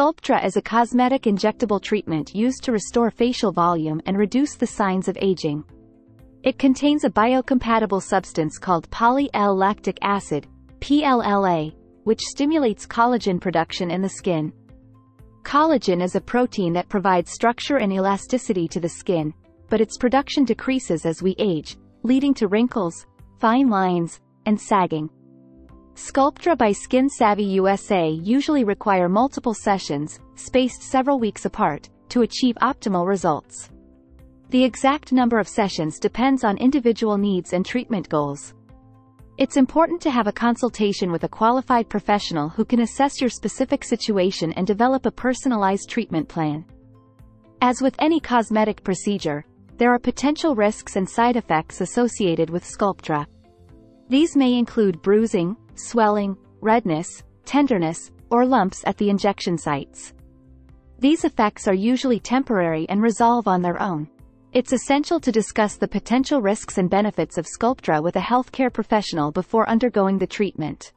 Sculptra is a cosmetic injectable treatment used to restore facial volume and reduce the signs of aging. It contains a biocompatible substance called poly-L-lactic acid, PLLA, which stimulates collagen production in the skin. Collagen is a protein that provides structure and elasticity to the skin, but its production decreases as we age, leading to wrinkles, fine lines, and sagging. Sculptra by Skin Savvy USA usually require multiple sessions, spaced several weeks apart, to achieve optimal results. The exact number of sessions depends on individual needs and treatment goals. It's important to have a consultation with a qualified professional who can assess your specific situation and develop a personalized treatment plan. As with any cosmetic procedure, there are potential risks and side effects associated with Sculptra. These may include bruising, swelling, redness, tenderness, or lumps at the injection sites. These effects are usually temporary and resolve on their own. It's essential to discuss the potential risks and benefits of Sculptra with a healthcare professional before undergoing the treatment.